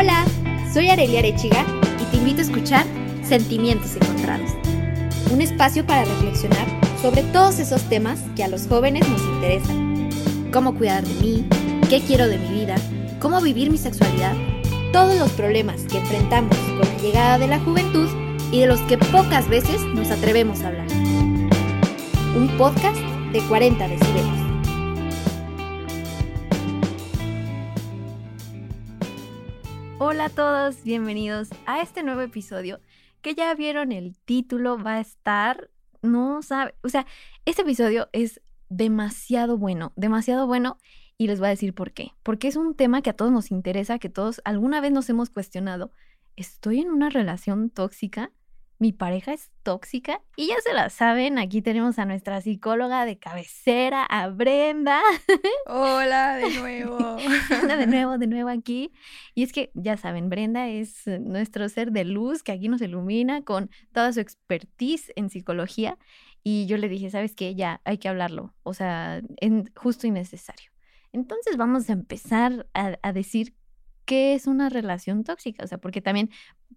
Hola, soy Arelia Arechiga y te invito a escuchar Sentimientos Encontrados, un espacio para reflexionar sobre todos esos temas que a los jóvenes nos interesan. Cómo cuidar de mí, qué quiero de mi vida, cómo vivir mi sexualidad, todos los problemas que enfrentamos con la llegada de la juventud y de los que pocas veces nos atrevemos a hablar. Un podcast de 40 decibeles. Hola a todos, bienvenidos a este nuevo episodio que ya vieron el título, va a estar, no sabe, o sea, este episodio es demasiado bueno, demasiado bueno y les voy a decir por qué. Porque es un tema que a todos nos interesa, que todos alguna vez nos hemos cuestionado. ¿Estoy en una relación tóxica? Mi pareja es tóxica y ya se la saben, aquí tenemos a nuestra psicóloga de cabecera, a Brenda. Hola de nuevo. Hola de nuevo, de nuevo aquí. Y es que ya saben, Brenda es nuestro ser de luz que aquí nos ilumina con toda su expertise en psicología. Y yo le dije, ¿sabes qué? Ya hay que hablarlo, o sea, en, justo y necesario. Entonces vamos a empezar a, a decir qué es una relación tóxica, o sea, porque también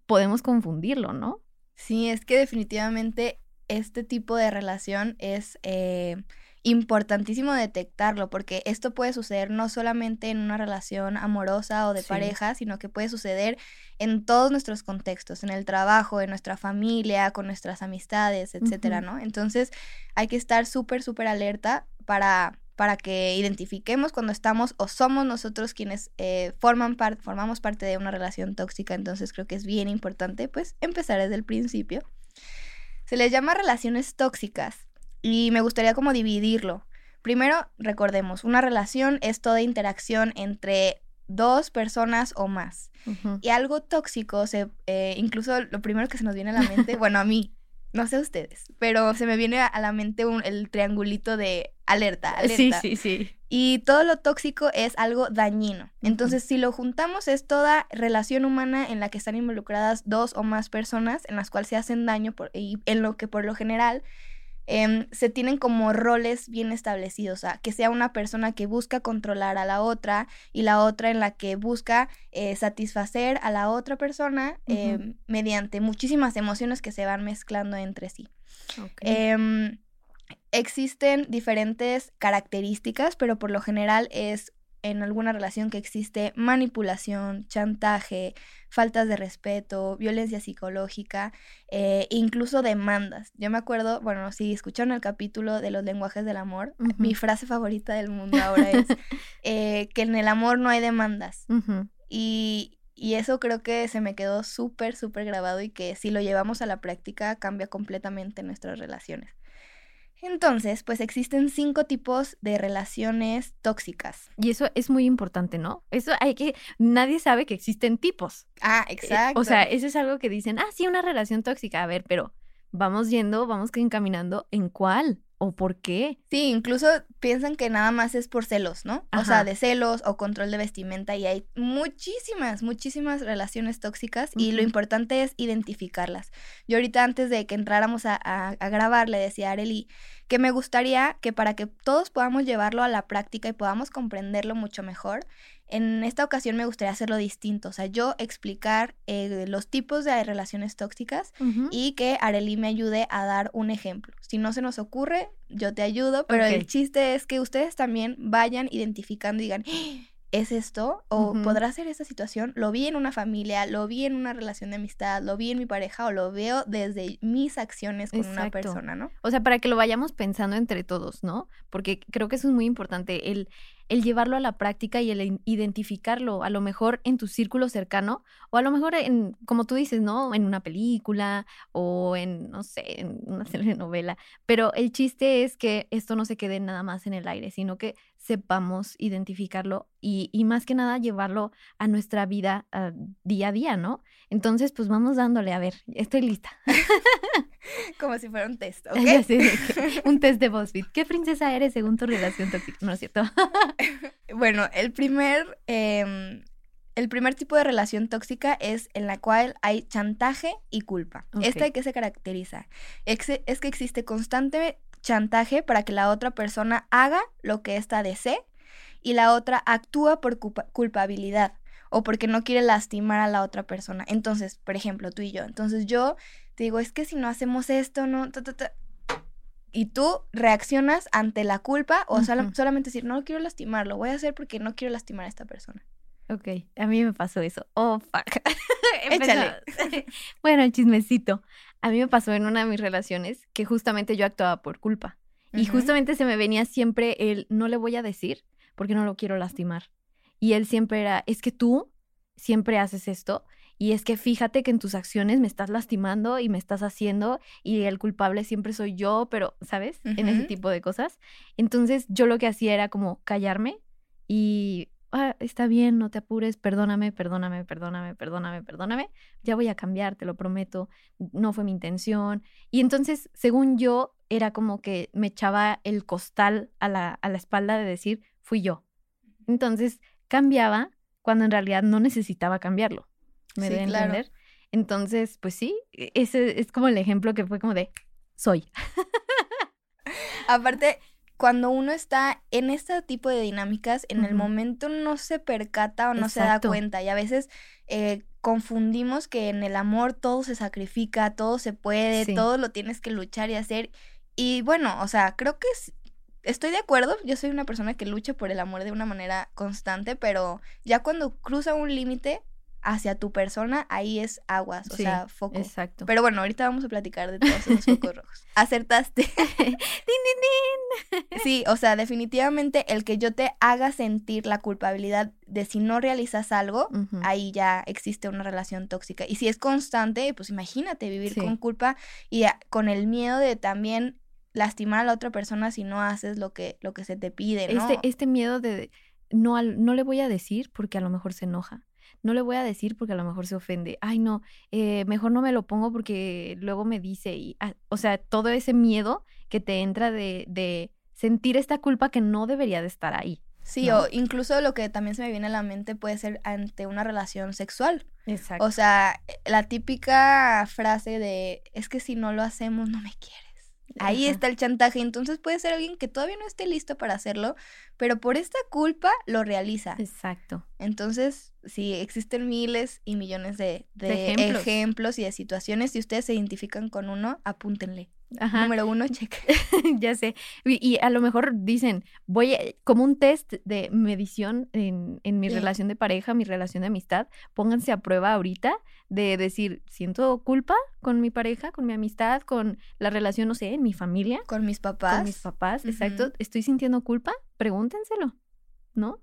podemos confundirlo, ¿no? Sí, es que definitivamente este tipo de relación es eh, importantísimo detectarlo porque esto puede suceder no solamente en una relación amorosa o de pareja, sino que puede suceder en todos nuestros contextos, en el trabajo, en nuestra familia, con nuestras amistades, etcétera, ¿no? Entonces hay que estar súper, súper alerta para para que identifiquemos cuando estamos o somos nosotros quienes eh, forman formamos parte de una relación tóxica. Entonces creo que es bien importante pues empezar desde el principio. Se les llama relaciones tóxicas y me gustaría como dividirlo. Primero, recordemos, una relación es toda interacción entre dos personas o más. Y algo tóxico, se, eh, incluso lo primero que se nos viene a la mente, bueno, a mí, no sé ustedes, pero se me viene a la mente un, el triangulito de alerta, alerta. Sí, sí, sí. Y todo lo tóxico es algo dañino. Entonces, si lo juntamos, es toda relación humana en la que están involucradas dos o más personas, en las cuales se hacen daño por, y en lo que por lo general Em, se tienen como roles bien establecidos, o sea, que sea una persona que busca controlar a la otra y la otra en la que busca eh, satisfacer a la otra persona em, mediante muchísimas emociones que se van mezclando entre sí. Em, existen diferentes características, pero por lo general es en alguna relación que existe manipulación, chantaje, faltas de respeto, violencia psicológica, eh, incluso demandas. Yo me acuerdo, bueno, si escucharon el capítulo de los lenguajes del amor, mi frase favorita del mundo ahora es eh, que en el amor no hay demandas. y, y eso creo que se me quedó súper, súper grabado y que si lo llevamos a la práctica cambia completamente nuestras relaciones. Entonces, pues existen cinco tipos de relaciones tóxicas. Y eso es muy importante, ¿no? Eso hay que, nadie sabe que existen tipos. Ah, eh, exacto. o sea, eso es algo que dicen, ah, sí, una relación tóxica. A ver, pero vamos yendo, vamos encaminando en cuál o por qué. Sí, incluso piensan que nada más es por celos, ¿no? O sea, de celos o control de vestimenta y hay muchísimas, muchísimas relaciones tóxicas y lo importante es identificarlas. Yo ahorita antes de que entráramos a, a grabar le decía a Areli que me gustaría que para que todos podamos llevarlo a la práctica y podamos comprenderlo mucho mejor, en esta ocasión me gustaría hacerlo distinto, o sea, yo explicar eh, los tipos de relaciones tóxicas y que Areli me ayude a dar un ejemplo. Si no se nos ocurre, yo te ayudo, pero el chiste es que ustedes también vayan identificando y digan, ¿es esto? ¿O podrá ser esa situación? Lo vi en una familia, lo vi en una relación de amistad, lo vi en mi pareja o lo veo desde mis acciones con una persona, ¿no? O sea, para que lo vayamos pensando entre todos, ¿no? Porque creo que eso es muy importante, el el llevarlo a la práctica y el identificarlo, a lo mejor en tu círculo cercano o a lo mejor en, como tú dices, ¿no? En una película o en, no sé, en una telenovela. Pero el chiste es que esto no se quede nada más en el aire, sino que sepamos identificarlo y, y más que nada llevarlo a nuestra vida ah, día a día, ¿no? Entonces, pues vamos dándole, a ver, estoy lista. Como si fuera un test, ¿ok? un test de BuzzFeed. ¿Qué princesa eres según tu relación tóxica? No es cierto. bueno, el primer, em, el primer tipo de relación tóxica es en la cual hay chantaje y culpa. ¿Esta de qué se caracteriza? Es, es que existe constante chantaje para que la otra persona haga lo que ésta desee y la otra actúa por culpabilidad. o porque no quiere lastimar a la otra persona. Entonces, por ejemplo, tú y yo. Entonces yo te digo, es que si no hacemos esto, no, y tú reaccionas ante la culpa o solamente decir, no quiero lastimar, lo voy a hacer porque no quiero lastimar a esta persona. Ok, a mí me pasó eso. Oh, fuck. Échale. bueno, chismecito. A mí me pasó en una de mis relaciones que justamente yo actuaba por culpa. Y justamente se me venía siempre el no le voy a decir porque no lo quiero lastimar. Y él siempre era, es que tú siempre haces esto y es que fíjate que en tus acciones me estás lastimando y me estás haciendo y el culpable siempre soy yo, pero, ¿sabes? En ese tipo de cosas. Entonces yo lo que hacía era como callarme y ah, está bien, no te apures, perdóname, perdóname, perdóname, perdóname, perdóname, ya voy a cambiar, te lo prometo, no fue mi intención. Y entonces, según yo, era como que me echaba el costal a la, a la espalda de decir, fui yo. Entonces, cambiaba cuando en realidad no necesitaba cambiarlo. ¿Me sí, entender? Entonces, pues sí, e, ese es como el ejemplo que fue como de, soy. Aparte, cuando uno está en este tipo de dinámicas, en el momento no se percata o no se da cuenta y a veces eh, confundimos que en el amor todo se sacrifica, todo se puede, todo lo tienes que luchar y hacer. Y bueno, o sea, creo que estoy de acuerdo, yo soy una persona que lucha por el amor de una manera constante, pero ya cuando cruza un límite, hacia tu persona, ahí es aguas, o sea, foco. Exacto. Pero bueno, ahorita vamos a platicar de todos esos focos rojos. Acertaste. ¡Din, din, din! sí, o sea, definitivamente el que yo te haga sentir la culpabilidad de si no realizas algo, ahí ya existe una relación tóxica. Y si es constante, pues imagínate vivir con culpa y con el miedo de también lastimar a la otra persona si no haces lo que, lo que se te pide, ¿no? Este, este miedo de no, no le voy a decir porque a lo mejor se enoja no le voy a decir porque a lo mejor se ofende. Ay, no, eh, mejor no me lo pongo porque luego me dice. Y, ah, o sea, todo ese miedo que te entra de, de sentir esta culpa que no debería de estar ahí. Sí, o incluso lo que también se me viene a la mente puede ser ante una relación sexual. Exacto. O sea, la típica frase de es que si no lo hacemos no me quieres. Ahí está el chantaje. Entonces puede ser alguien que todavía no esté listo para hacerlo, pero por esta culpa lo realiza. Exacto. Entonces, sí, existen miles y millones de, ejemplos. y de situaciones. Si ustedes se identifican con uno, apúntenle. Número uno, cheque. ya sé. Y, a lo mejor dicen, voy a, como un test de medición en, en mi relación de pareja, mi relación de amistad, pónganse a prueba ahorita de decir, siento culpa con mi pareja, con mi amistad, con la relación, no sé, en mi familia. Con mis papás. Con mis papás, exacto. ¿Estoy sintiendo culpa? Pregúntenselo, ¿no?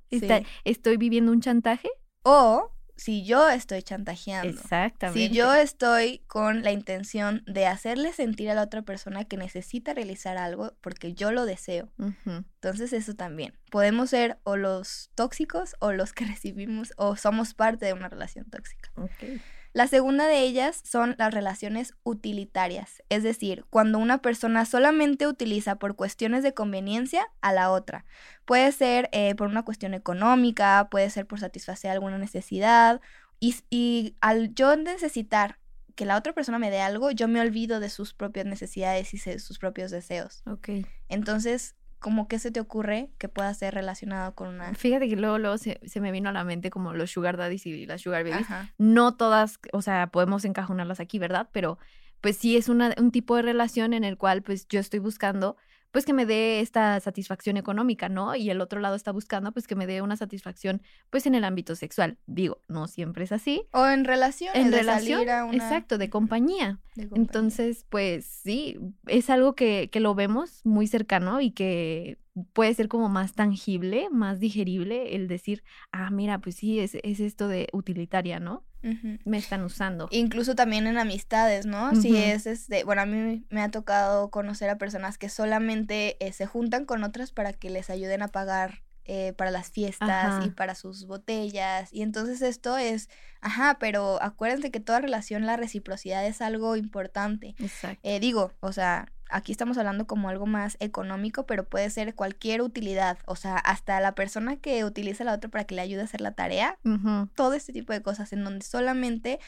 ¿Estoy viviendo un chantaje? O si yo estoy chantajeando. Exactamente. Si yo estoy con la intención de hacerle sentir a la otra persona que necesita realizar algo porque yo lo deseo. Entonces eso también. Podemos ser o los tóxicos o los que recibimos o somos parte de una relación tóxica. Okay. La segunda de ellas son las relaciones utilitarias, es decir, cuando una persona solamente utiliza por cuestiones de conveniencia a la otra. Puede ser eh, por una cuestión económica, puede ser por satisfacer alguna necesidad y, al yo necesitar que la otra persona me dé algo, yo me olvido de sus propias necesidades y sus propios deseos. Ok. Entonces, como qué se te ocurre que pueda ser relacionado con una... Fíjate que luego, luego se, me vino a la mente como los sugar daddies y las sugar babies. No todas, o sea, podemos encajonarlas aquí, ¿verdad? Pero pues sí es una, un tipo de relación en el cual pues yo estoy buscando pues que me dé esta satisfacción económica, ¿no? Y el otro lado está buscando pues que me dé una satisfacción pues en el ámbito sexual. Digo, no siempre es así. O en relación. En relación, exacto, de compañía. Entonces, pues sí, es algo que, que lo vemos muy cercano y que puede ser como más tangible, más digerible el decir, ah, mira, pues sí, es, es esto de utilitaria, ¿no? Me están usando. Incluso también en amistades, ¿no? Si es este, bueno, a mí me ha tocado conocer a personas que solamente eh, se juntan con otras para que les ayuden a pagar eh, para las fiestas y para sus botellas. Y entonces esto es, ajá, pero acuérdense que toda relación, la reciprocidad es algo importante. Exacto. Eh, digo, o sea, aquí estamos hablando como algo más económico, pero puede ser cualquier utilidad, o sea, hasta la persona que utiliza a la otra para que le ayude a hacer la tarea, todo este tipo de cosas en donde solamente,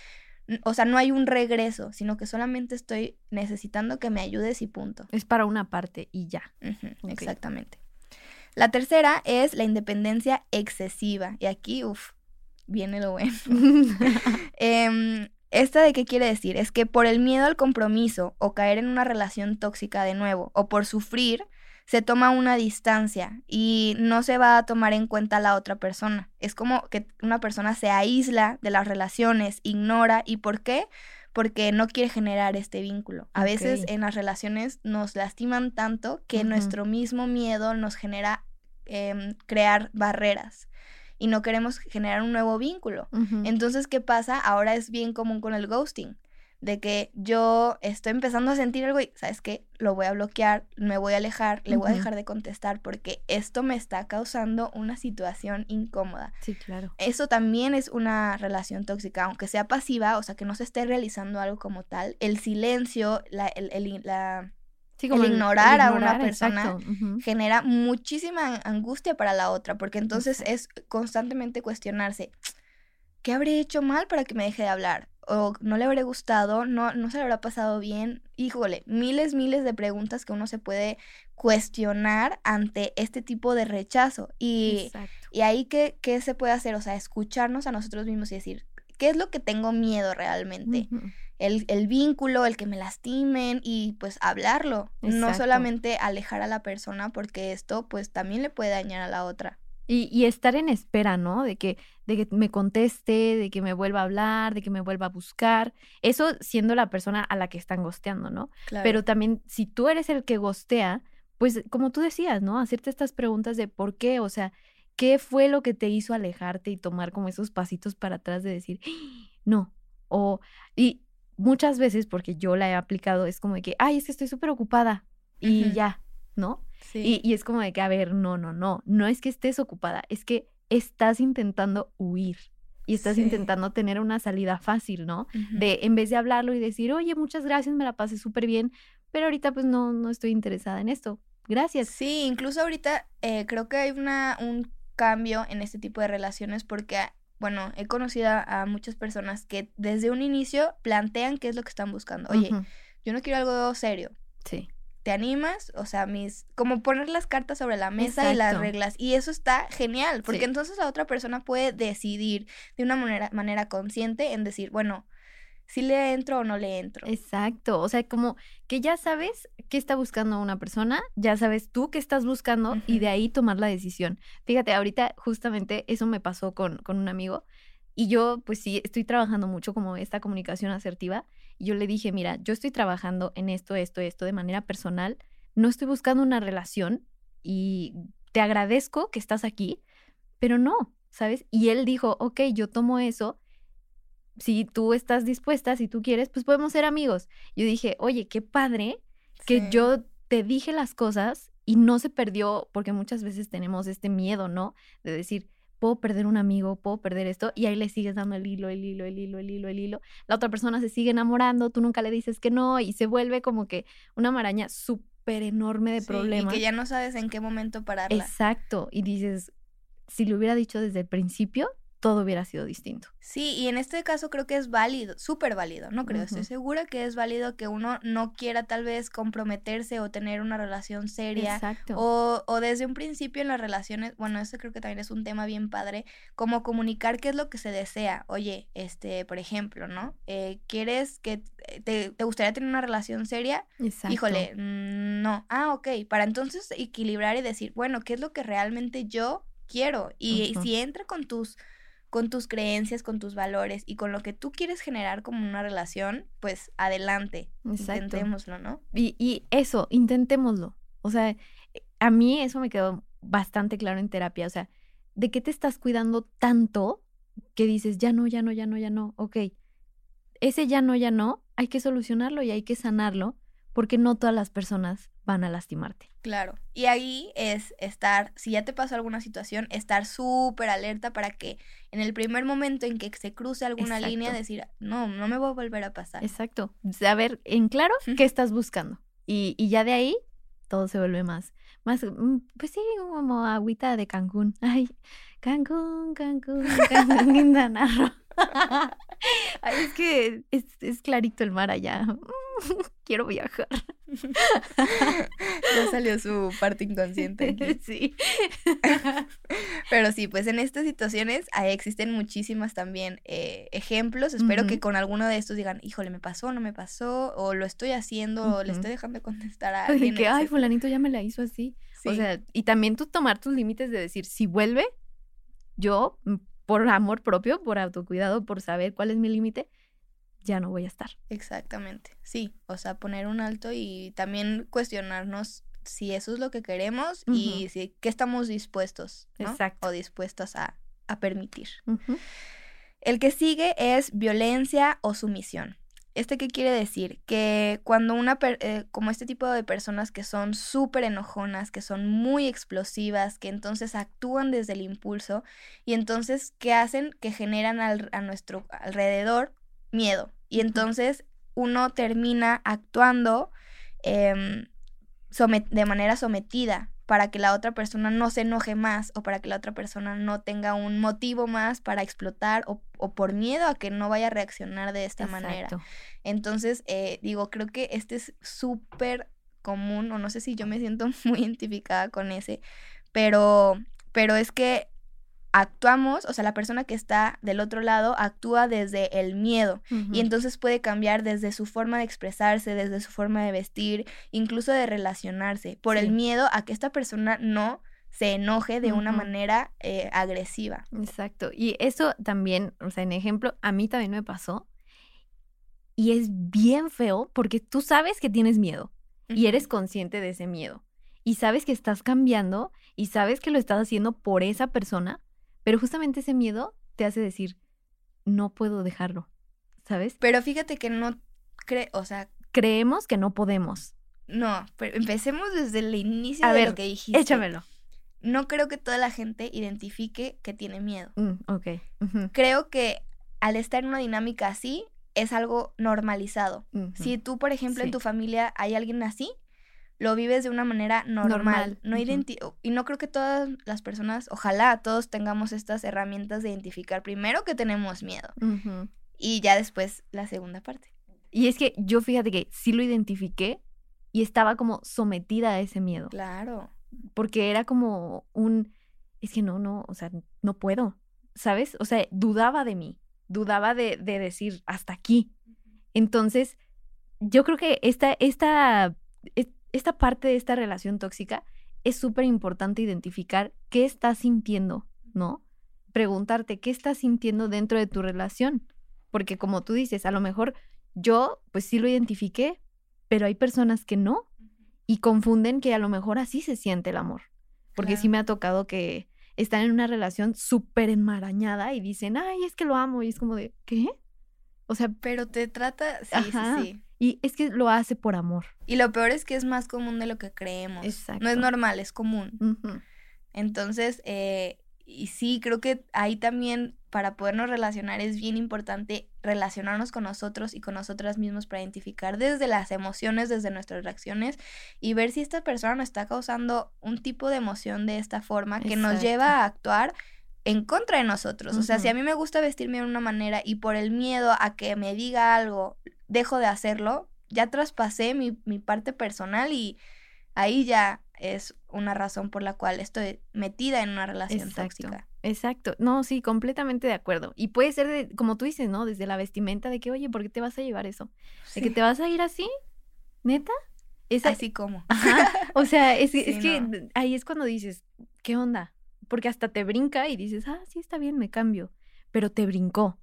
o sea, no hay un regreso, sino que solamente estoy necesitando que me ayudes y punto. Es para una parte y ya. Exactamente. La tercera es la independencia excesiva, y aquí, uff, viene lo bueno. Em, ¿Esta de qué quiere decir? Es que por el miedo al compromiso o caer en una relación tóxica de nuevo o por sufrir, se toma una distancia y no se va a tomar en cuenta a la otra persona. Es como que una persona se aísla de las relaciones, ignora. ¿Y por qué? Porque no quiere generar este vínculo. A veces en las relaciones nos lastiman tanto que nuestro mismo miedo nos genera em, crear barreras y no queremos generar un nuevo vínculo. Entonces, ¿qué pasa? Ahora es bien común con el ghosting, de que yo estoy empezando a sentir algo y, ¿sabes qué? Lo voy a bloquear, me voy a alejar, le voy a dejar de contestar porque esto me está causando una situación incómoda. Sí, claro. Eso también es una relación tóxica, aunque sea pasiva, o sea, que no se esté realizando algo como tal. El silencio, la, el, la el, ignorar a una persona genera muchísima angustia para la otra, porque entonces es constantemente cuestionarse, ¿qué habré hecho mal para que me deje de hablar? ¿O no le habré gustado? ¿No, no se le habrá pasado bien? Híjole, miles, miles de preguntas que uno se puede cuestionar ante este tipo de rechazo. Y, y ahí, ¿qué, ¿qué se puede hacer? O sea, escucharnos a nosotros mismos y decir, ¿qué es lo que tengo miedo realmente? el, vínculo, el que me lastimen y pues hablarlo, no solamente alejar a la persona porque esto pues también le puede dañar a la otra. Y, y, estar en espera, ¿no? De que, de que me conteste, de que me vuelva a hablar, de que me vuelva a buscar. Eso siendo la persona a la que están gosteando, ¿no? Pero también si tú eres el que gostea, pues como tú decías, ¿no? Hacerte estas preguntas de por qué, o sea, ¿qué fue lo que te hizo alejarte y tomar como esos pasitos para atrás de decir, no? O, y muchas veces, porque yo la he aplicado, es como de que, ay, es que estoy súper ocupada y ya, ¿no? Sí. Y, es como de que, a ver, no, no, no, no es que estés ocupada, es que estás intentando huir y estás intentando tener una salida fácil, ¿no? De en vez de hablarlo y decir, oye, muchas gracias, me la pasé súper bien, pero ahorita pues no, no estoy interesada en esto. Gracias. Sí, incluso ahorita eh, creo que hay una, un cambio en este tipo de relaciones porque bueno, he conocido a muchas personas que desde un inicio plantean qué es lo que están buscando. Oye, yo no quiero algo serio. Sí. ¿Te animas? O sea, mis. Como poner las cartas sobre la mesa y las reglas. Y eso está genial, porque entonces la otra persona puede decidir de una manera, manera consciente en decir, bueno, si le entro o no le entro. Exacto, o sea, como que ya sabes qué está buscando una persona, ya sabes tú qué estás buscando y de ahí tomar la decisión. Fíjate, ahorita justamente eso me pasó con, con un amigo y yo pues sí estoy trabajando mucho como esta comunicación asertiva y yo le dije, mira, yo estoy trabajando en esto, esto, esto de manera personal, no estoy buscando una relación y te agradezco que estás aquí, pero no, ¿sabes? Y él dijo, ok, yo tomo eso si tú estás dispuesta, si tú quieres, pues podemos ser amigos. Yo dije, oye, qué padre que yo te dije las cosas y no se perdió, porque muchas veces tenemos este miedo, ¿no? De decir, puedo perder un amigo, puedo perder esto, y ahí le sigues dando el hilo, el hilo, el hilo, el hilo, el hilo. La otra persona se sigue enamorando, tú nunca le dices que no, y se vuelve como que una maraña súper enorme de problemas. Y que ya no sabes en qué momento pararla. Exacto, y dices, si lo hubiera dicho desde el principio, todo hubiera sido distinto. Sí, y en este caso creo que es válido, súper válido, no creo, estoy segura que es válido que uno no quiera tal vez comprometerse o tener una relación seria. Exacto. O, o desde un principio en las relaciones, bueno, eso creo que también es un tema bien padre, como comunicar qué es lo que se desea. Oye, este, por ejemplo, ¿no? Eh, ¿Quieres que te, te, gustaría tener una relación seria? Exacto. Híjole, mm, no. Ah, ok, para entonces equilibrar y decir, bueno, ¿qué es lo que realmente yo quiero? Y si entra con tus con tus creencias, con tus valores y con lo que tú quieres generar como una relación, pues adelante, intentémoslo, ¿no? Y, y eso, intentémoslo. O sea, a mí eso me quedó bastante claro en terapia. O sea, ¿de qué te estás cuidando tanto que dices, ya no, ya no, ya no, ya no? Ok, ese ya no, ya no, hay que solucionarlo y hay que sanarlo porque no todas las personas van a lastimarte. Claro. Y ahí es estar, si ya te pasó alguna situación, estar súper alerta para que en el primer momento en que se cruce alguna línea, decir, no, no me voy a volver a pasar. Exacto. Saber en claro qué estás buscando. Y, y ya de ahí todo se vuelve más, más, mm, pues sí, como agüita de Cancún. Ay, Cancún, Cancún, Cancún, Quintana Ay, es que es, es clarito el mar allá. quiero viajar. ya salió su parte inconsciente. Sí. Pero sí, pues en estas situaciones existen muchísimas también eh, ejemplos. Espero que con alguno de estos digan, híjole, me pasó, no me pasó, o lo estoy haciendo, o le estoy dejando de contestar a alguien. que, ay, fulanito ya me la hizo así. O sea, y también tú tomar tus límites de decir, si vuelve, yo, mm, por amor propio, por autocuidado, por saber cuál es mi límite, ya no voy a estar. Exactamente, sí, o sea, poner un alto y también cuestionarnos si eso es lo que queremos y si qué estamos dispuestos Exacto. o dispuestos a, permitir. El que sigue es violencia o sumisión. ¿Este qué quiere decir? Que cuando una, eh, como este tipo de personas que son súper enojonas, que son muy explosivas, que entonces actúan desde el impulso y entonces, ¿qué hacen? Que generan a nuestro alrededor miedo. Y entonces uno termina actuando em, de manera sometida para que la otra persona no se enoje más o para que la otra persona no tenga un motivo más para explotar o, por miedo a que no vaya a reaccionar de esta manera. Entonces, eh, digo, creo que este es súper común, o no sé si yo me siento muy identificada con ese, pero, pero es que actuamos, o sea, la persona que está del otro lado actúa desde el miedo y entonces puede cambiar desde su forma de expresarse, desde su forma de vestir, incluso de relacionarse, por el miedo a que esta persona no se enoje de una manera eh, agresiva. Exacto. Y eso también, o sea, en ejemplo, a mí también me pasó. Y es bien feo porque tú sabes que tienes miedo y eres consciente de ese miedo. Y sabes que estás cambiando y sabes que lo estás haciendo por esa persona, pero justamente ese miedo te hace decir, no puedo dejarlo, ¿sabes? Pero fíjate que no cree, o sea... Creemos que no podemos. No, pero empecemos desde el inicio de lo que dijiste. Échamelo. No creo que toda la gente identifique que tiene miedo. Mm, ok. Creo que al estar en una dinámica así, es algo normalizado. Si tú, por ejemplo, en tu familia hay alguien así, lo vives de una manera normal. No Y no creo que todas las personas, ojalá todos tengamos estas herramientas de identificar primero que tenemos miedo y ya después la segunda parte. Y es que yo fíjate que sí lo identifiqué y estaba como sometida a ese miedo. Claro. Porque era como un, es que no, no, o sea, no puedo, ¿sabes? O sea, dudaba de mí, dudaba de, de decir hasta aquí. Entonces, yo creo que esta, esta, esta parte de esta relación tóxica es súper importante identificar qué estás sintiendo, ¿no? Preguntarte qué estás sintiendo dentro de tu relación. Porque como tú dices, a lo mejor yo pues sí lo identifiqué, pero hay personas que no y confunden que a lo mejor así se siente el amor. Porque sí me ha tocado que están en una relación súper enmarañada y dicen, ay, es que lo amo. Y es como de, ¿qué? O sea, pero te trata, sí, sí, sí. Y es que lo hace por amor. Y lo peor es que es más común de lo que creemos. Exacto. No es normal, es común. Entonces, eh, y sí, creo que ahí también para podernos relacionar es bien importante relacionarnos con nosotros y con nosotras mismos para identificar desde las emociones, desde nuestras reacciones y ver si esta persona nos está causando un tipo de emoción de esta forma que nos lleva a actuar en contra de nosotros. O sea, si a mí me gusta vestirme de una manera y por el miedo a que me diga algo, dejo de hacerlo, ya traspasé mi, parte personal y ahí ya es una razón por la cual estoy metida en una relación tóxica. Exacto. No, sí, completamente de acuerdo. Y puede ser, de, como tú dices, ¿no? Desde la vestimenta de que, oye, ¿por qué te vas a llevar eso? ¿De que te vas a ir así? ¿Neta? Es así como. O sea, es, es que ahí es cuando dices, ¿qué onda? Porque hasta te brinca y dices, ah, sí, está bien, me cambio. Pero te brincó.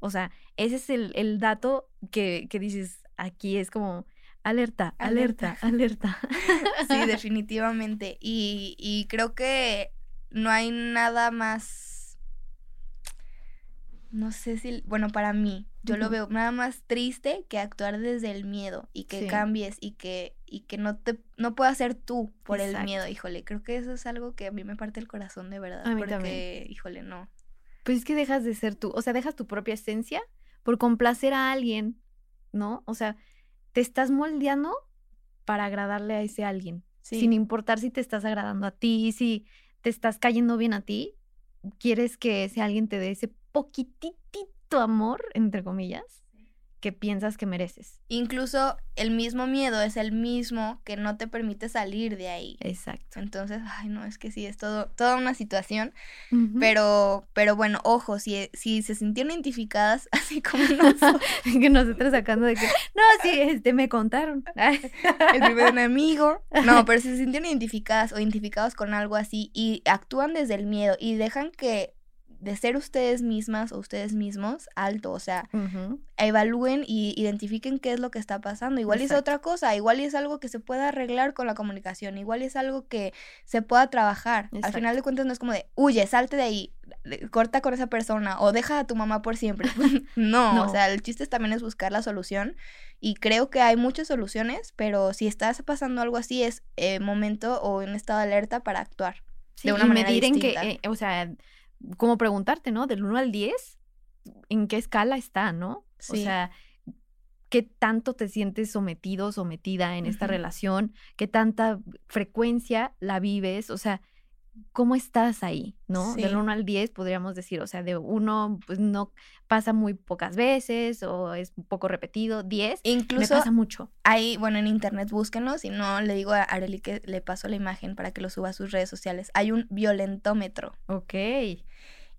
O sea, ese es el, dato que, dices, aquí es como alerta, alerta, alerta. sí, definitivamente. Y, y creo que no hay nada más, no sé si, bueno, para mí, yo lo veo nada más triste que actuar desde el miedo y que cambies y que, y que no te no puedas ser tú por el miedo, híjole, creo que eso es algo que a mí me parte el corazón de verdad, porque, híjole, no. Pues es que dejas de ser tú, o sea, dejas tu propia esencia por complacer a alguien, ¿no? O sea, te estás moldeando para agradarle a ese alguien, sin importar si te estás agradando a ti, si te estás cayendo bien a ti, quieres que ese alguien te dé ese poquitito amor, entre comillas, que piensas que mereces. Incluso el mismo miedo es el mismo que no te permite salir de ahí. Exacto. Entonces, ay, no, es que sí, es todo, toda una situación. Pero, pero bueno, ojo, si, si se sintieron identificadas, así como nosotros. que nosotros sacando de que, no, sí, este, me contaron. el primer enemigo. No, pero si se sintieron identificadas o identificados con algo así y actúan desde el miedo y dejan que de ser ustedes mismas o ustedes mismos alto, o sea, evalúen y identifiquen qué es lo que está pasando. Igual es otra cosa, igual es algo que se pueda arreglar con la comunicación, igual es algo que se pueda trabajar. Al final de cuentas no es como de, huye, salte de ahí, corta con esa persona o deja a tu mamá por siempre. no, o sea, el chiste también es buscar la solución y creo que hay muchas soluciones, pero si estás pasando algo así es eh, momento o en estado de alerta para actuar. de una manera medir en que, eh, o sea, como preguntarte, ¿no? Del 1 al 10, ¿en qué escala está, no? O sea, ¿qué tanto te sientes sometido, sometida en esta relación? ¿Qué tanta frecuencia la vives? O sea, ¿cómo estás ahí? ¿No? Del 1 al 10 podríamos decir, o sea, de 1 pues no pasa muy pocas veces o es un poco repetido, 10 incluso me pasa mucho. Ahí, bueno, en internet búsquenlo, si no le digo a Areli que le paso la imagen para que lo suba a sus redes sociales. Hay un violentómetro. Ok.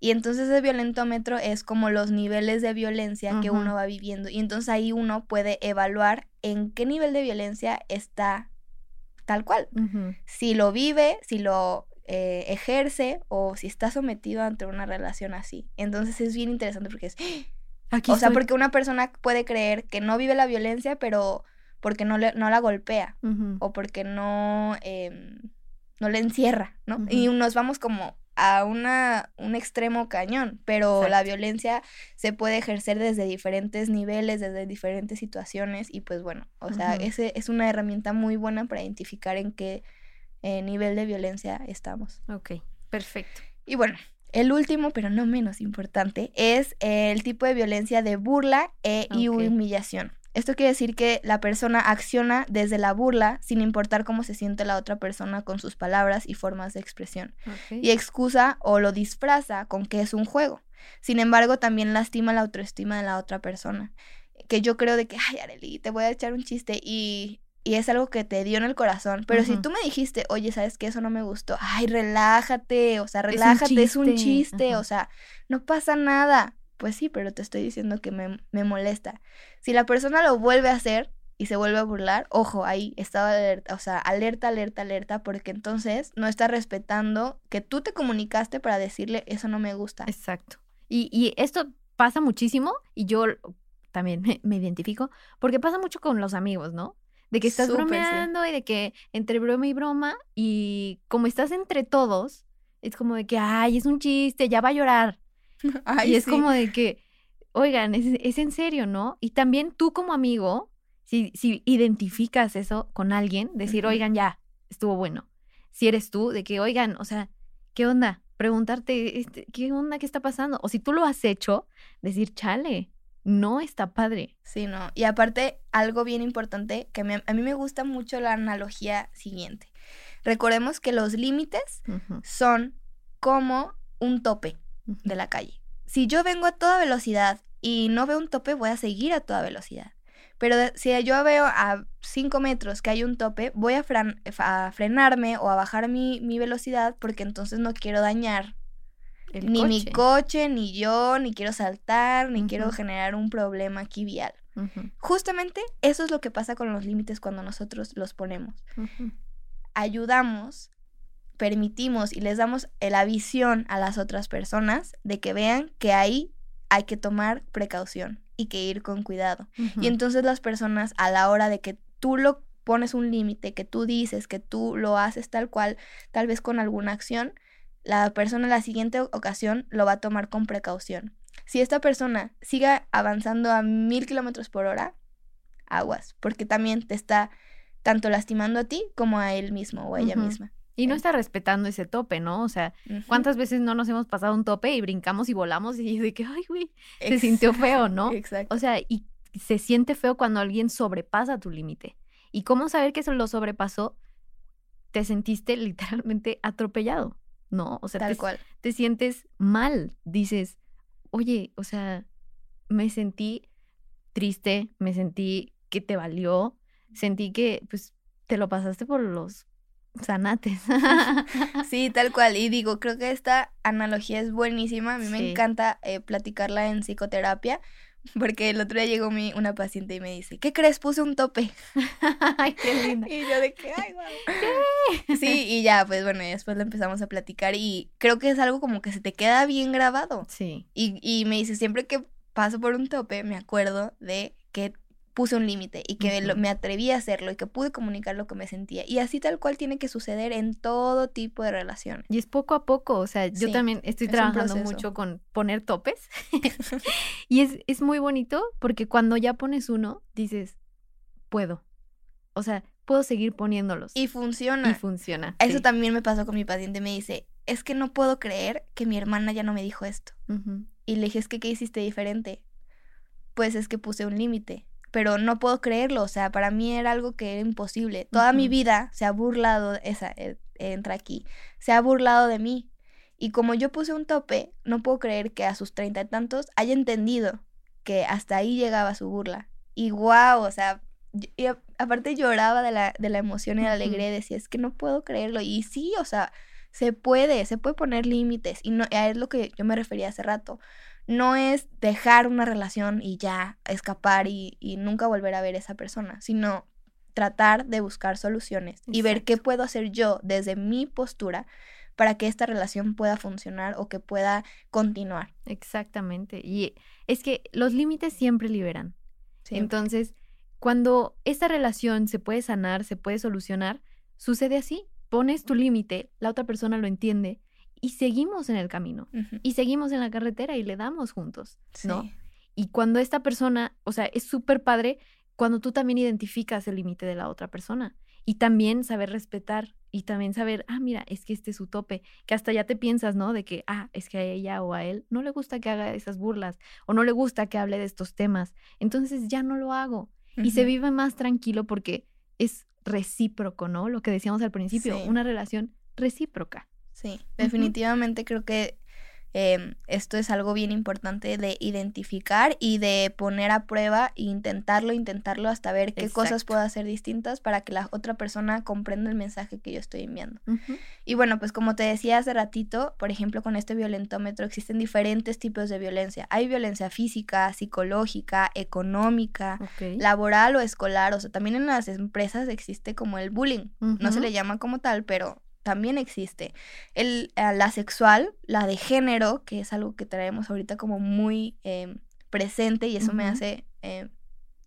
Y entonces el violentómetro es como los niveles de violencia que uno va viviendo. Y entonces ahí uno puede evaluar en qué nivel de violencia está tal cual. Si lo vive, si lo eh, ejerce o si está sometido ante una relación así. Entonces es bien interesante porque es... Aquí o sea, porque una persona puede creer que no vive la violencia, pero porque no, le, no la golpea o porque no, em, no le encierra, ¿no? Y nos vamos como a una, un extremo cañón, pero la violencia se puede ejercer desde diferentes niveles, desde diferentes situaciones y pues bueno, o sea, ese es una herramienta muy buena para identificar en qué eh, nivel de violencia estamos. Ok, perfecto. Y bueno, el último, pero no menos importante, es el tipo de violencia de burla e, y humillación. Esto quiere decir que la persona acciona desde la burla sin importar cómo se siente la otra persona con sus palabras y formas de expresión. Y excusa o lo disfraza con que es un juego. Sin embargo, también lastima la autoestima de la otra persona. Que yo creo de que, ay, Areli, te voy a echar un chiste y, y es algo que te dio en el corazón. Pero si tú me dijiste, oye, ¿sabes qué? Eso no me gustó. Ay, relájate, o sea, relájate, es un chiste, o sea, no pasa nada pues sí, pero te estoy diciendo que me, me molesta. Si la persona lo vuelve a hacer y se vuelve a burlar, ojo, ahí estaba alerta, o sea, alerta, alerta, alerta, porque entonces no está respetando que tú te comunicaste para decirle eso no me gusta. Exacto. Y, y esto pasa muchísimo y yo también me, identifico porque pasa mucho con los amigos, ¿no? De que estás bromeando y de que entre broma y broma y como estás entre todos, es como de que, ay, es un chiste, ya va a llorar y es como de que, oigan, es, en serio, ¿no? Y también tú como amigo, si, si identificas eso con alguien, decir, oigan, ya, estuvo bueno. Si eres tú, de que, oigan, o sea, ¿qué onda? Preguntarte, este, ¿qué onda? ¿Qué está pasando? O si tú lo has hecho, decir, chale, no está padre. Sí, no. Y aparte, algo bien importante, que a mí me gusta mucho la analogía siguiente. Recordemos que los límites son como un tope de la calle. Si yo vengo a toda velocidad y no veo un tope, voy a seguir a toda velocidad. Pero si yo veo a 5 metros que hay un tope, voy a, frenarme o a bajar mi, velocidad porque entonces no quiero dañar ni mi coche, ni yo, ni quiero saltar, ni quiero generar un problema aquí vial. Justamente eso es lo que pasa con los límites cuando nosotros los ponemos. Ayudamos permitimos y les damos la visión a las otras personas de que vean que ahí hay que tomar precaución y que ir con cuidado. Y entonces las personas a la hora de que tú lo pones un límite, que tú dices, que tú lo haces tal cual, tal vez con alguna acción, la persona en la siguiente ocasión lo va a tomar con precaución. Si esta persona siga avanzando a mil kilómetros por hora, aguas, porque también te está tanto lastimando a ti como a él mismo o a ella misma. Y no está respetando ese tope, ¿no? O sea, ¿cuántas veces no nos hemos pasado un tope y brincamos y volamos y de que, ay, güey, se sintió feo, ¿no? Exacto. O sea, y se siente feo cuando alguien sobrepasa tu límite. ¿Y cómo saber que se lo sobrepasó? Te sentiste literalmente atropellado, ¿no? O sea, Tal te, cual. te sientes mal. Dices, oye, o sea, me sentí triste, me sentí que te valió, sentí que pues te lo pasaste por los zanates. sí, tal cual. Y digo, creo que esta analogía es buenísima. A mí me encanta eh, platicarla en psicoterapia. Porque el otro día llegó mi, una paciente y me dice, ¿qué crees? Puse un tope. ay, qué linda. Y yo de que, ay, wow. Sí, y ya, pues bueno, y después lo empezamos a platicar y creo que es algo como que se te queda bien grabado. Sí. Y, y me dice, siempre que paso por un tope, me acuerdo de que puse un límite y que me atreví a hacerlo y que pude comunicar lo que me sentía. Y así tal cual tiene que suceder en todo tipo de relación. Y es poco a poco, o sea, yo también estoy trabajando mucho con poner topes. y es, es muy bonito porque cuando ya pones uno, dices, puedo. O sea, puedo seguir poniéndolos. Y funciona. Y funciona. Eso también me pasó con mi paciente. Me dice, es que no puedo creer que mi hermana ya no me dijo esto. Y le dije, es que, ¿qué hiciste diferente? Pues es que puse un límite pero no puedo creerlo, o sea, para mí era algo que era imposible. Toda mi vida se ha burlado, esa eh, entra aquí, se ha burlado de mí. Y como yo puse un tope, no puedo creer que a sus treinta y tantos haya entendido que hasta ahí llegaba su burla. Y guau, o sea, y aparte lloraba de la, de la emoción y la alegría, decía, es que no puedo creerlo. Y sí, o sea, se puede, se puede poner límites. Y no, es lo que yo me refería hace rato no es dejar una relación y ya escapar y, nunca volver a ver a esa persona, sino tratar de buscar soluciones y ver qué puedo hacer yo desde mi postura para que esta relación pueda funcionar o que pueda continuar. Exactamente. Y es que los límites siempre liberan. Entonces, cuando esta relación se puede sanar, se puede solucionar, sucede así. Pones tu límite, la otra persona lo entiende y seguimos en el camino y seguimos en la carretera y le damos juntos, ¿no? Y cuando esta persona, o sea, es súper padre cuando tú también identificas el límite de la otra persona y también saber respetar y también saber, ah, mira, es que este es su tope, que hasta ya te piensas, ¿no? De que, ah, es que a ella o a él no le gusta que haga esas burlas o no le gusta que hable de estos temas, entonces ya no lo hago y se vive más tranquilo porque es recíproco, ¿no? Lo que decíamos al principio, una relación recíproca. Sí, definitivamente creo que em, esto es algo bien importante de identificar y de poner a prueba e intentarlo, intentarlo hasta ver qué cosas puedo hacer distintas para que la otra persona comprenda el mensaje que yo estoy enviando. Y bueno, pues como te decía hace ratito, por ejemplo, con este violentómetro existen diferentes tipos de violencia. Hay violencia física, psicológica, económica, laboral o escolar. O sea, también en las empresas existe como el bullying. No se le llama como tal, pero también existe. El, eh, la sexual, la de género, que es algo que traemos ahorita como muy em, presente y eso me hace em,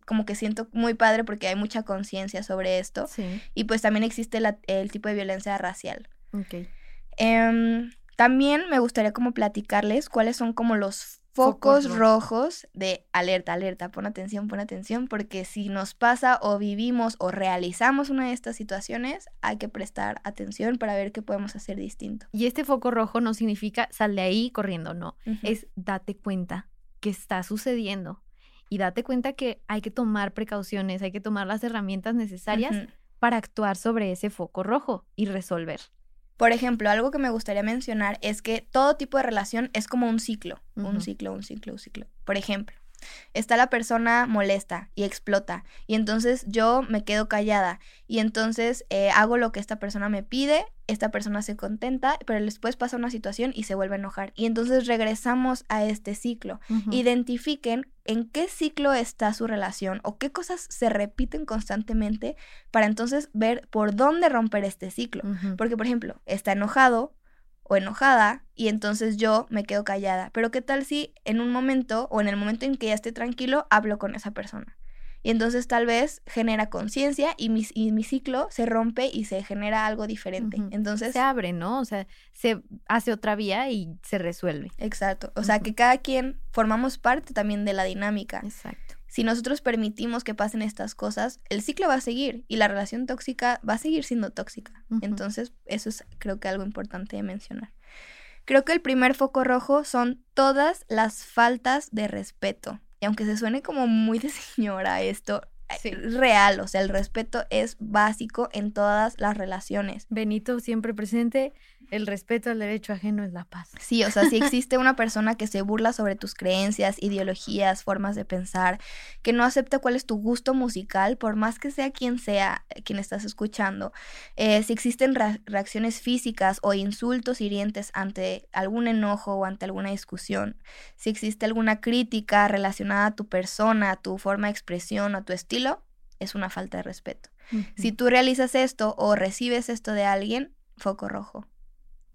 como que siento muy padre porque hay mucha conciencia sobre esto. Y pues también existe el tipo de violencia racial. Okay. Em, también me gustaría como platicarles cuáles son como los focos, rojos. de alerta, alerta, pon atención, pon atención, porque si nos pasa o vivimos o realizamos una de estas situaciones, hay que prestar atención para ver qué podemos hacer distinto. Y este foco rojo no significa sal de ahí corriendo, no, es date cuenta que está sucediendo y date cuenta que hay que tomar precauciones, hay que tomar las herramientas necesarias para actuar sobre ese foco rojo y resolver. Por ejemplo, algo que me gustaría mencionar es que todo tipo de relación es como un ciclo, un ciclo, un ciclo, un ciclo. Por ejemplo, está la persona molesta y explota y entonces yo me quedo callada y entonces eh, hago lo que esta persona me pide, esta persona se contenta, pero después pasa una situación y se vuelve a enojar y entonces regresamos a este ciclo. Identifiquen en qué ciclo está su relación o qué cosas se repiten constantemente para entonces ver por dónde romper este ciclo. Porque, por ejemplo, está enojado, o enojada y entonces yo me quedo callada. Pero ¿qué tal si en un momento o en el momento en que ya esté tranquilo hablo con esa persona? Y entonces tal vez genera conciencia y mi, mi ciclo se rompe y se genera algo diferente. Entonces... Se abre, ¿no? O sea, se hace otra vía y se resuelve. Exacto. O sea, que cada quien formamos parte también de la dinámica. Exacto si nosotros permitimos que pasen estas cosas, el ciclo va a seguir y la relación tóxica va a seguir siendo tóxica. Entonces, eso es creo que algo importante de mencionar. Creo que el primer foco rojo son todas las faltas de respeto. Y aunque se suene como muy de señora esto, es real, o sea, el respeto es básico en todas las relaciones. Benito siempre presente. El respeto al derecho ajeno es la paz. Sí, o sea, si existe una persona que se burla sobre tus creencias, ideologías, formas de pensar, que no acepta cuál es tu gusto musical, por más que sea quien sea eh, quien estás escuchando, eh, si existen reacciones físicas o insultos hirientes ante algún enojo o ante alguna discusión, si existe alguna crítica relacionada a tu persona, a tu forma de expresión, a tu estilo, es una falta de respeto. Si tú realizas esto o recibes esto de alguien, foco rojo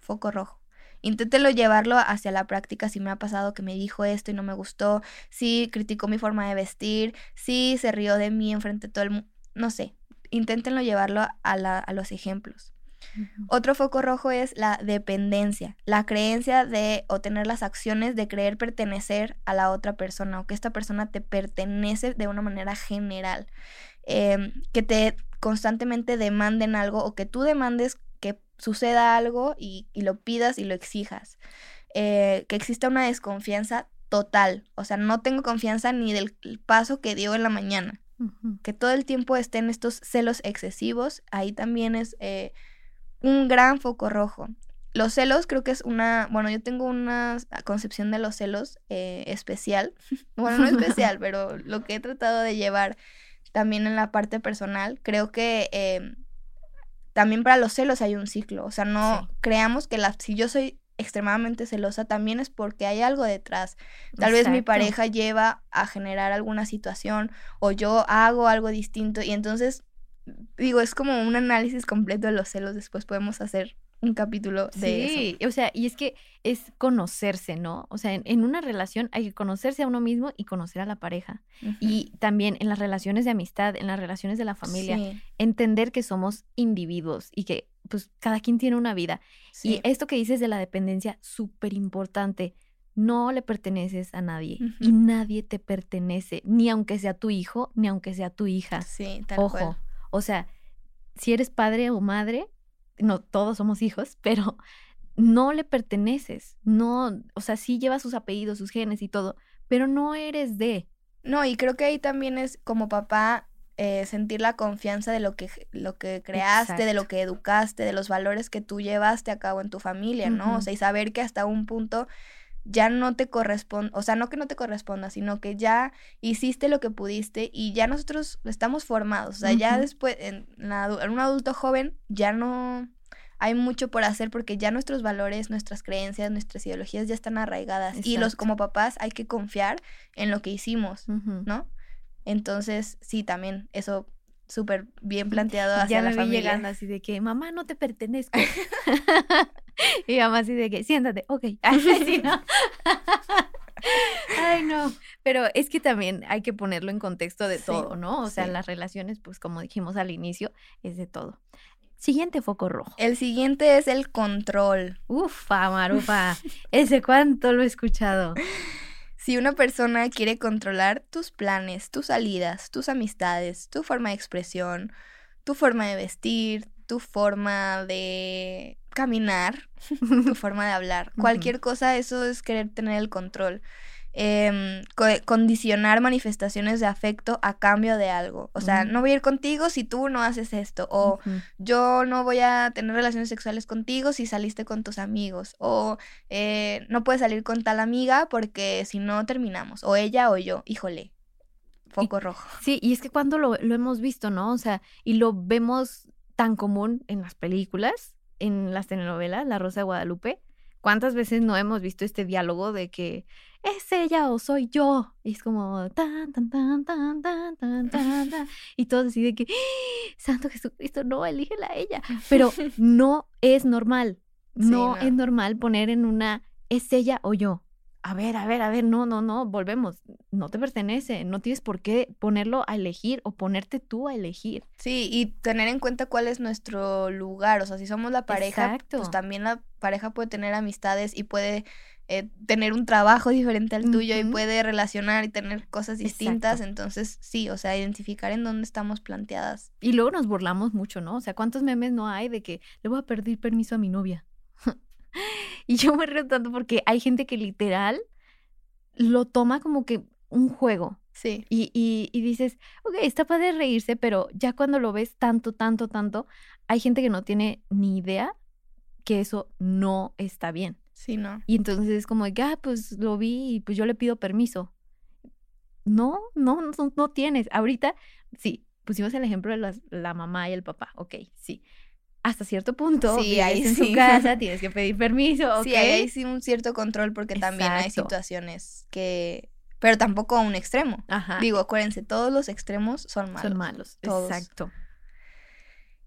foco rojo. Inténtelo llevarlo hacia la práctica si me ha pasado que me dijo esto y no me gustó, si criticó mi forma de vestir, si se rió de mí enfrente de todo el mundo, no sé, inténtenlo llevarlo a, los ejemplos. Otro foco rojo es la dependencia, la creencia de o tener las acciones de creer pertenecer a la otra persona o que esta persona te pertenece de una manera general, em, que te constantemente demanden algo o que tú demandes suceda algo y, lo pidas y lo exijas. Eh, que exista una desconfianza total. O sea, no tengo confianza ni del paso que dio en la mañana. Que todo el tiempo estén estos celos excesivos, ahí también es eh, un gran foco rojo. Los celos creo que es una, bueno, yo tengo una concepción de los celos eh, especial, bueno, no especial, pero lo que he tratado de llevar también en la parte personal, creo que em, también para los celos hay un ciclo. O sea, no creamos que la, si yo soy extremadamente celosa también es porque hay algo detrás. Tal vez mi pareja lleva a generar alguna situación o yo hago algo distinto y entonces digo, es como un análisis completo de los celos, después podemos hacer un capítulo de eso. Sí, o sea, y es que es conocerse, ¿no? O sea, en, una relación hay que conocerse a uno mismo y conocer a la pareja. Y también en las relaciones de amistad, en las relaciones de la familia, entender que somos individuos y que pues cada quien tiene una vida. Y esto que dices de la dependencia, súper importante. No le perteneces a nadie y nadie te pertenece, ni aunque sea tu hijo, ni aunque sea tu hija. Sí, tal Ojo. O sea, si eres padre o madre, no todos somos hijos, pero no le perteneces, no, o sea, sí lleva sus apellidos, sus genes y todo, pero no eres de. No, y creo que ahí también es como papá eh, sentir la confianza de lo que, lo que creaste, de lo que educaste, de los valores que tú llevaste a cabo en tu familia, ¿no? O sea, y saber que hasta un punto ya no te corresponde, o sea, no que no te corresponda, sino que ya hiciste lo que pudiste y ya nosotros estamos formados, o sea, ya después, en, en, un adulto joven, ya no hay mucho por hacer porque ya nuestros valores, nuestras creencias, nuestras ideologías ya están arraigadas y los como papás hay que confiar en lo que hicimos, ¿no? Entonces, sí, también eso súper bien planteado hacia ya la familia. llegando así de que, mamá, no te pertenezco. y mamá así de que, siéntate, ok. Ay, no. Ay, no. Pero es que también hay que ponerlo en contexto de todo, ¿no? O sea, las relaciones, pues como dijimos al inicio, es de todo. Siguiente foco rojo. El siguiente es el control. Ufa, Marufa. Ese cuánto lo he escuchado. Si una persona quiere controlar tus planes, tus salidas, tus amistades, tu forma de expresión, tu forma de vestir, tu forma de caminar, tu forma de hablar, cualquier cosa, eso es querer tener el control. Em, condicionar manifestaciones de afecto a cambio de algo. O sea, no voy a ir contigo si tú no haces esto. O yo no voy a tener relaciones sexuales contigo si saliste con tus amigos. O eh, no puedes salir con tal amiga porque si no terminamos. O ella o yo. Híjole. Foco rojo. Sí, y es que cuando lo, lo hemos visto, ¿no? O sea, y lo vemos tan común en las películas, en las telenovelas, La Rosa de Guadalupe. ¿Cuántas veces no hemos visto este diálogo de que es ella o soy yo. Y es como tan, tan, tan, tan, tan, tan, tan, tan. Y todo decide que, ¡Ah! Santo Jesucristo, no, elígela a ella. Pero no es normal. No, es normal poner en una, es ella o yo. A ver, a ver, a ver, no, no, no, volvemos. No te pertenece, no tienes por qué ponerlo a elegir o ponerte tú a elegir. Sí, y tener en cuenta cuál es nuestro lugar. O sea, si somos la pareja, pues también la pareja puede tener amistades y puede eh, tener un trabajo diferente al tuyo y puede relacionar y tener cosas distintas. Entonces, sí, o sea, identificar en dónde estamos planteadas. Y luego nos burlamos mucho, ¿no? O sea, ¿cuántos memes no hay de que le voy a pedir permiso a mi novia? y yo me río tanto porque hay gente que literal lo toma como que un juego. Sí. Y, y, y dices, ok, está padre reírse, pero ya cuando lo ves tanto, tanto, tanto, hay gente que no tiene ni idea que eso no está bien. Sí, no. Y entonces es como de que, ah, pues lo vi y pues yo le pido permiso. No, no, no, no tienes. Ahorita, sí, pusimos el ejemplo de las- la mamá y el papá. Ok, sí. Hasta cierto punto, Sí, ahí en sí. su casa, tienes que pedir permiso, ok. Sí, ahí hay sí un cierto control porque también hay situaciones que... Pero tampoco a un extremo. Ajá. Digo, acuérdense, todos los extremos son malos. son malos. todos. Exacto.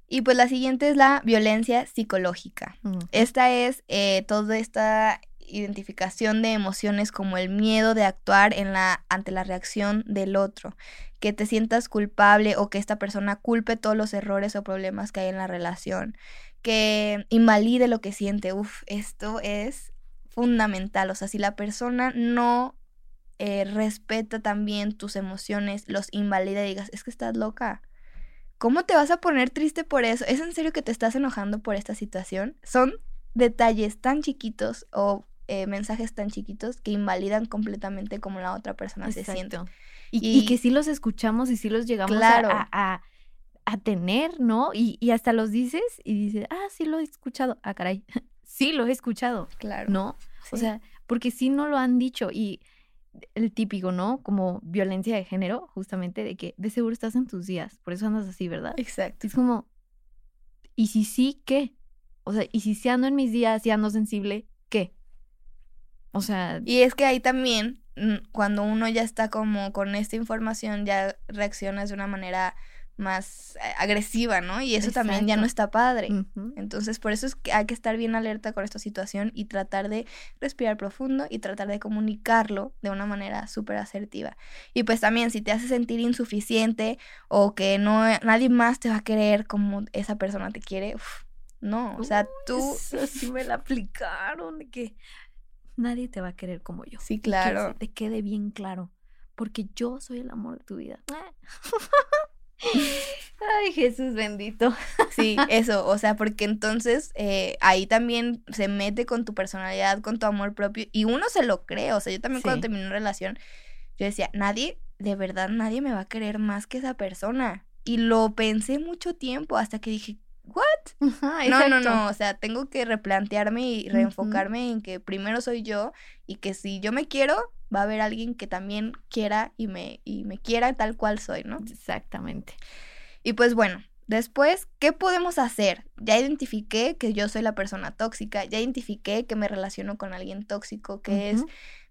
Y pues la siguiente es la violencia psicológica. Mm, Esta es eh, toda esta identificación de emociones como el miedo de actuar en la, ante la reacción del otro, que te sientas culpable o que esta persona culpe todos los errores o problemas que hay en la relación, que invalide lo que siente. Uf, esto es fundamental. O sea, si la persona no eh, respeta también tus emociones, los invalida y digas, es que estás loca. ¿Cómo te vas a poner triste por eso? ¿Es en serio que te estás enojando por esta situación? Son detalles tan chiquitos o eh, mensajes tan chiquitos que invalidan completamente cómo la otra persona se siente. Y, Y- y que sí los escuchamos y sí los llegamos a- Claro. a, a- a tener, ¿no? Y, y hasta los dices y dices, ah, sí lo he escuchado. Ah, caray, sí lo he escuchado, Claro. ¿no? O sea, porque sí no lo han dicho y el típico, ¿no? Como violencia de género, justamente de que de seguro estás en tus días, por eso andas así, ¿verdad? exacto. Es como, ¿y si sí, qué? O sea, ¿y si sí ando en mis días y ando sensible? O sea, Y es que ahí también, mm, cuando uno ya está como con esta información, ya reaccionas de una manera más eh, agresiva, ¿no? Y eso también ya no está padre. Entonces, por eso es que hay que estar bien alerta con esta situación y tratar de respirar profundo y tratar de comunicarlo de una manera súper asertiva. Y pues también, si te hace sentir insuficiente o que no nadie más te va a querer como esa persona te quiere, uf, no, o sea, tú Eso sí me la aplicaron, de que nadie te va a querer como yo. sí, Y Que claro. se te quede bien claro, porque yo soy el amor de tu vida. Ay, Jesús bendito. Sí, eso, o sea, porque entonces eh, ahí también se mete con tu personalidad, con tu amor propio, y uno se lo cree, o sea, yo también cuando terminé una relación, yo decía, nadie, de verdad, nadie me va a querer más que esa persona. Y lo pensé mucho tiempo hasta que dije, ¿what? Ajá, No, no, no, o sea, tengo que replantearme y reenfocarme en que primero soy yo y que si yo me quiero, va a haber alguien que también quiera y me, y me quiera tal cual soy, ¿no? Exactamente. Y pues bueno, después, ¿qué podemos hacer? Ya identifiqué que yo soy la persona tóxica, ya identifiqué que me relaciono con alguien tóxico, que es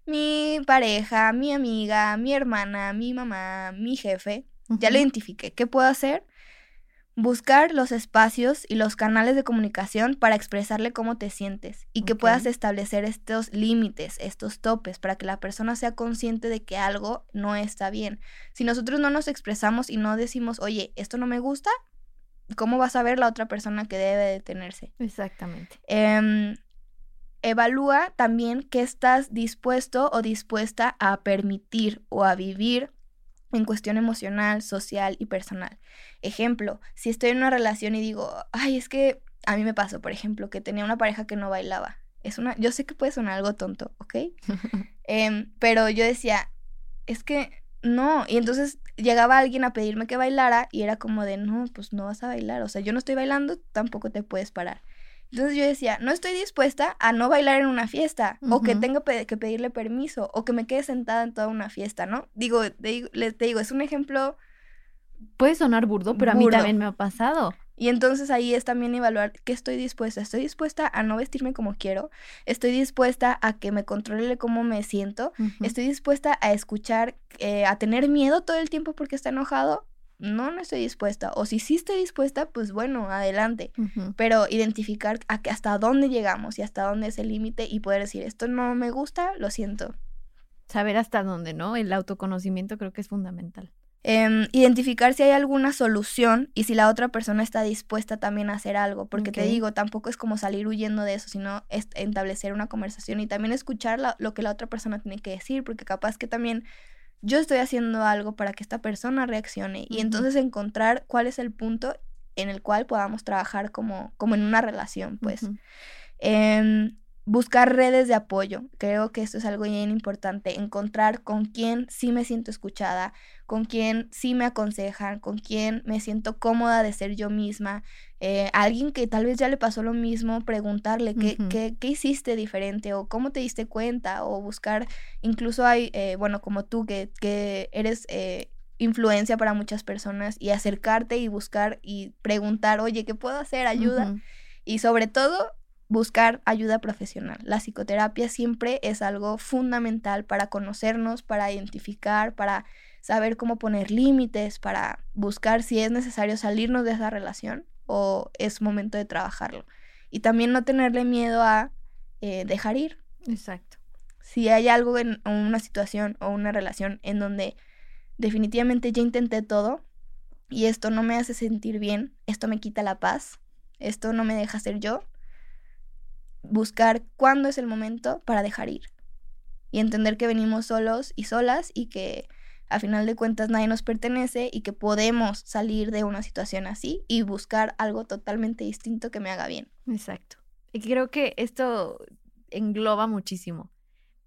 mi pareja, mi amiga, mi hermana, mi mamá, mi jefe. Ya lo identifiqué. ¿Qué puedo hacer? Buscar los espacios y los canales de comunicación para expresarle cómo te sientes y que puedas establecer estos límites, estos topes, para que la persona sea consciente de que algo no está bien. Si nosotros no nos expresamos y no decimos, oye, esto no me gusta, ¿cómo va a saber la otra persona que debe detenerse? Exactamente. Em, evalúa también qué estás dispuesto o dispuesta a permitir o a vivir en cuestión emocional, social y personal. Ejemplo, si estoy en una relación y digo, ay, es que a mí me pasó, por ejemplo, que tenía una pareja que no bailaba. Es una, yo sé que puede sonar algo tonto, ¿ok? Em, pero yo decía, es que no. Y entonces llegaba alguien a pedirme que bailara y era como de, no, pues no vas a bailar. O sea, yo no estoy bailando, tampoco te puedes parar. Entonces yo decía, no estoy dispuesta a no bailar en una fiesta o que tenga pe- que pedirle permiso o que me quede sentada en toda una fiesta, ¿no? Digo, te digo, les te digo, es un ejemplo Puede sonar burdo, pero a mí también me ha pasado. y entonces ahí es también evaluar qué estoy dispuesta. Estoy dispuesta a no vestirme como quiero. Estoy dispuesta a que me controle cómo me siento. Estoy dispuesta a escuchar, eh, a tener miedo todo el tiempo porque está enojado. No, no estoy dispuesta. O si sí estoy dispuesta, pues bueno, adelante. Pero identificar a que- hasta dónde llegamos y hasta dónde es el límite y poder decir, esto no me gusta, lo siento. Saber hasta dónde, ¿no? El autoconocimiento creo que es fundamental. Em, identificar si hay alguna solución y si la otra persona está dispuesta también a hacer algo, porque te digo, tampoco es como salir huyendo de eso, sino es- establecer una conversación y también escuchar la- lo que la otra persona tiene que decir, porque capaz que también yo estoy haciendo algo para que esta persona reaccione y entonces encontrar cuál es el punto en el cual podamos trabajar como, como en una relación, pues. Buscar redes de apoyo. Creo que esto es algo bien importante, encontrar con quién sí me siento escuchada, con quién sí me aconsejan, con quién me siento cómoda de ser yo misma. Eh, alguien que tal vez ya le pasó lo mismo, preguntarle qué, qué, qué, hiciste diferente o cómo te diste cuenta o buscar, incluso hay, eh, bueno, como tú que, que eres... Eh, influencia para muchas personas y acercarte y buscar y preguntar, oye, ¿qué puedo hacer? Ayuda. Y sobre todo, buscar ayuda profesional. La psicoterapia siempre es algo fundamental para conocernos, para identificar, para saber cómo poner límites, para buscar si es necesario salirnos de esa relación o es momento de trabajarlo. Y también no tenerle miedo a eh, dejar ir. Exacto. Si hay algo en una situación o una relación en donde definitivamente ya intenté todo y esto no me hace sentir bien, esto me quita la paz, esto no me deja ser yo, buscar cuándo es el momento para dejar ir y entender que venimos solos y solas y que a final de cuentas nadie nos pertenece y que podemos salir de una situación así y buscar algo totalmente distinto que me haga bien. Exacto. Y creo que esto engloba muchísimo.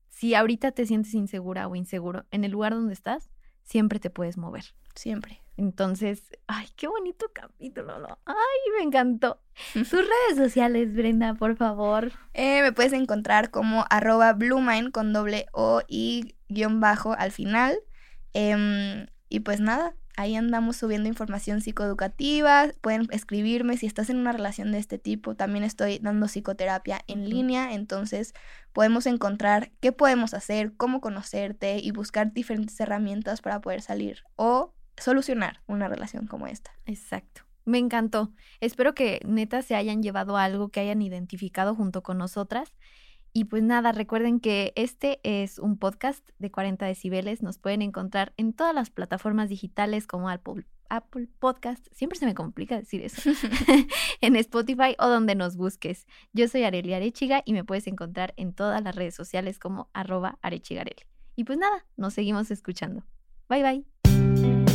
Si ahorita te sientes insegura o inseguro en el lugar donde estás, siempre te puedes mover. Siempre. Entonces, ay, qué bonito capítulo, ¿no? Ay, me encantó. Tus redes sociales, Brenda, por favor. Eh, me puedes encontrar como arroba bluemind con doble O y guion bajo al final. Em, y pues nada, ahí andamos subiendo información psicoeducativa. Pueden escribirme si estás en una relación de este tipo. También estoy dando psicoterapia en línea. Entonces podemos encontrar qué podemos hacer, cómo conocerte y buscar diferentes herramientas para poder salir o solucionar una relación como esta. Exacto. Me encantó. Espero que neta se hayan llevado algo que hayan identificado junto con nosotras. Y pues nada, recuerden que este es un podcast de 40 decibeles. Nos pueden encontrar en todas las plataformas digitales como Apple, Apple Podcast. Siempre se me complica decir eso. en Spotify o donde nos busques. Yo soy Areli Arechiga y me puedes encontrar en todas las redes sociales como arroba arechigareli. Y pues nada, nos seguimos escuchando. Bye bye.